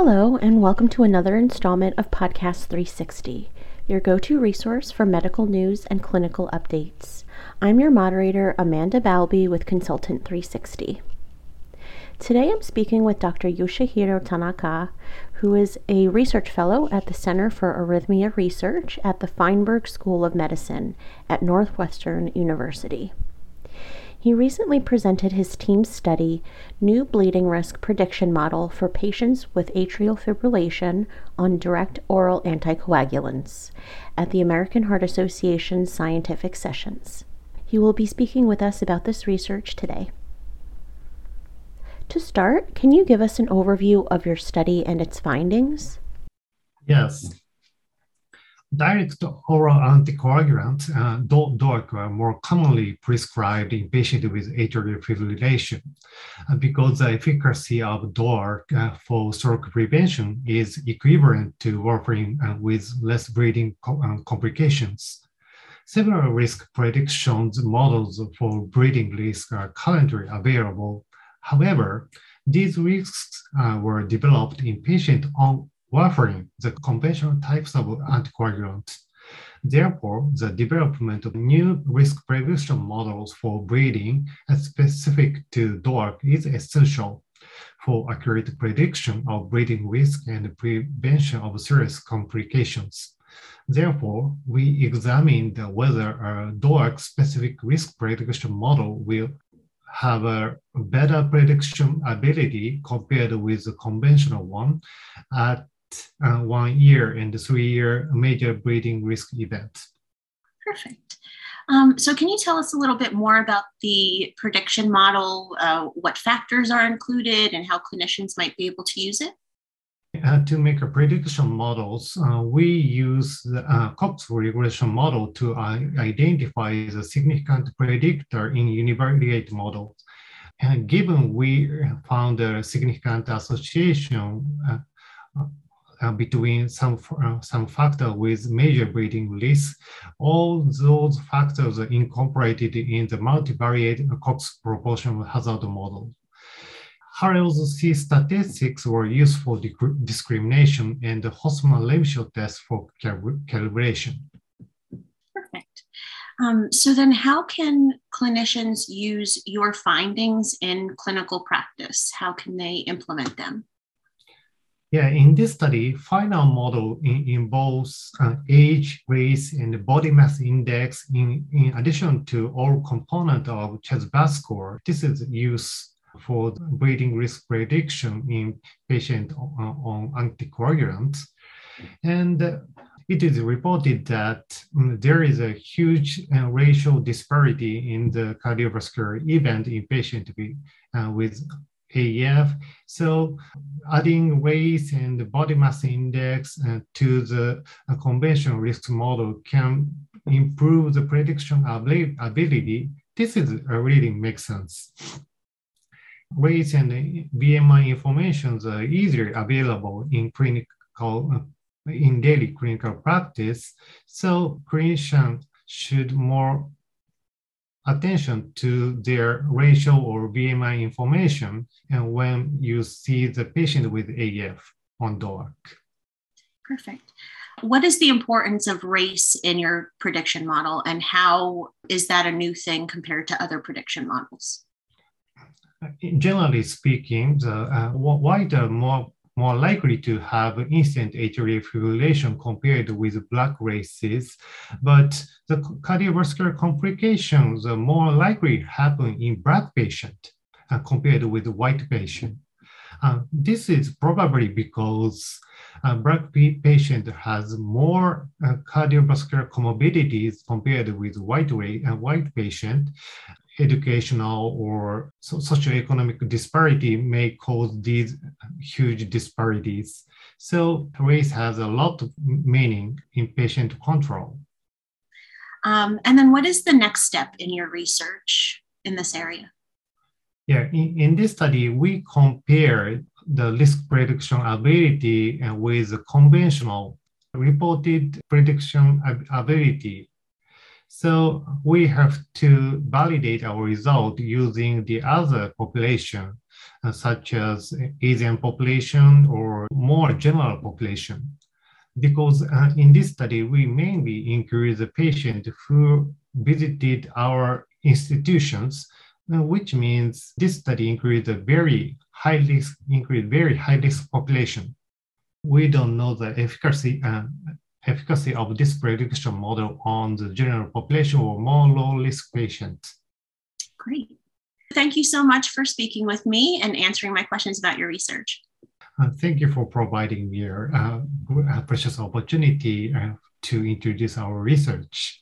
Hello, and welcome to another installment of Podcast 360, your go to resource for medical news and clinical updates. I'm your moderator, Amanda Balby with Consultant 360. Today I'm speaking with Dr. Yoshihiro Tanaka, who is a research fellow at the Center for Arrhythmia Research at the Feinberg School of Medicine at Northwestern University. He recently presented his team's study, New Bleeding Risk Prediction Model for Patients with Atrial Fibrillation on Direct Oral Anticoagulants, at the American Heart Association Scientific Sessions. He will be speaking with us about this research today. To start, can you give us an overview of your study and its findings? Yes. Direct oral anticoagulant, uh, DOAC, are more commonly prescribed in patients with atrial fibrillation uh, because the efficacy of DOAC uh, for stroke prevention is equivalent to warfarin uh, with less bleeding co- uh, complications. Several risk predictions models for bleeding risk are currently available However, these risks uh, were developed in patients on warfarin, the conventional types of anticoagulants. Therefore, the development of new risk prediction models for bleeding specific to DOAC is essential for accurate prediction of bleeding risk and prevention of serious complications. Therefore, we examined whether a DOAC specific risk prediction model will have a better prediction ability compared with the conventional one at uh, one year and three year major bleeding risk event. Perfect. Um, so, can you tell us a little bit more about the prediction model, uh, what factors are included, and how clinicians might be able to use it? Uh, to make a prediction models, uh, we use the uh, Cox regression model to uh, identify the significant predictor in univariate models. And given we found a significant association uh, uh, between some some factor with major breeding risk, all those factors are incorporated in the multivariate Cox proportional hazard model. Harrell's C statistics were used for discrimination and the Hosmer-Lemeshow test for calibration. Perfect. Um, so then how can clinicians use your findings in clinical practice? How can they implement them? Yeah, in this study, final model in, involves uh, age, race, and body mass index in, in addition to all component of CHA2DS2-VASc score. This is used for bleeding risk prediction in patients on, on anticoagulants. And it is reported that um, there is a huge uh, racial disparity in the cardiovascular event in patients with, uh, with AF. So adding race and body mass index uh, to the uh, conventional risk model can improve the prediction ability. This is uh, really makes sense race and BMI information are easily available in clinical, in daily clinical practice. So clinicians should more attention to their racial or BMI information and when you see the patient with AF on DOAC. Perfect. What is the importance of race in your prediction model and how is that a new thing compared to other prediction models? generally speaking, the uh, white are more more likely to have instant atrial fibrillation compared with black races, but the cardiovascular complications are more likely happen in black patient uh, compared with white patient. Uh, this is probably because uh, black patient has more uh, cardiovascular comorbidities compared with white, way, uh, white patient, educational or socioeconomic disparity may cause these huge disparities. So race has a lot of meaning in patient control. Um, and then what is the next step in your research in this area? Yeah, in, in this study, we compared the risk prediction ability with the conventional reported prediction ability so we have to validate our result using the other population uh, such as Asian population or more general population. Because uh, in this study, we mainly include the patient who visited our institutions, uh, which means this study includes a very high risk, include very high risk population. We don't know the efficacy uh, efficacy of this prediction model on the general population or more low risk patients. Great. Thank you so much for speaking with me and answering my questions about your research. Uh, thank you for providing me a uh, precious opportunity uh, to introduce our research.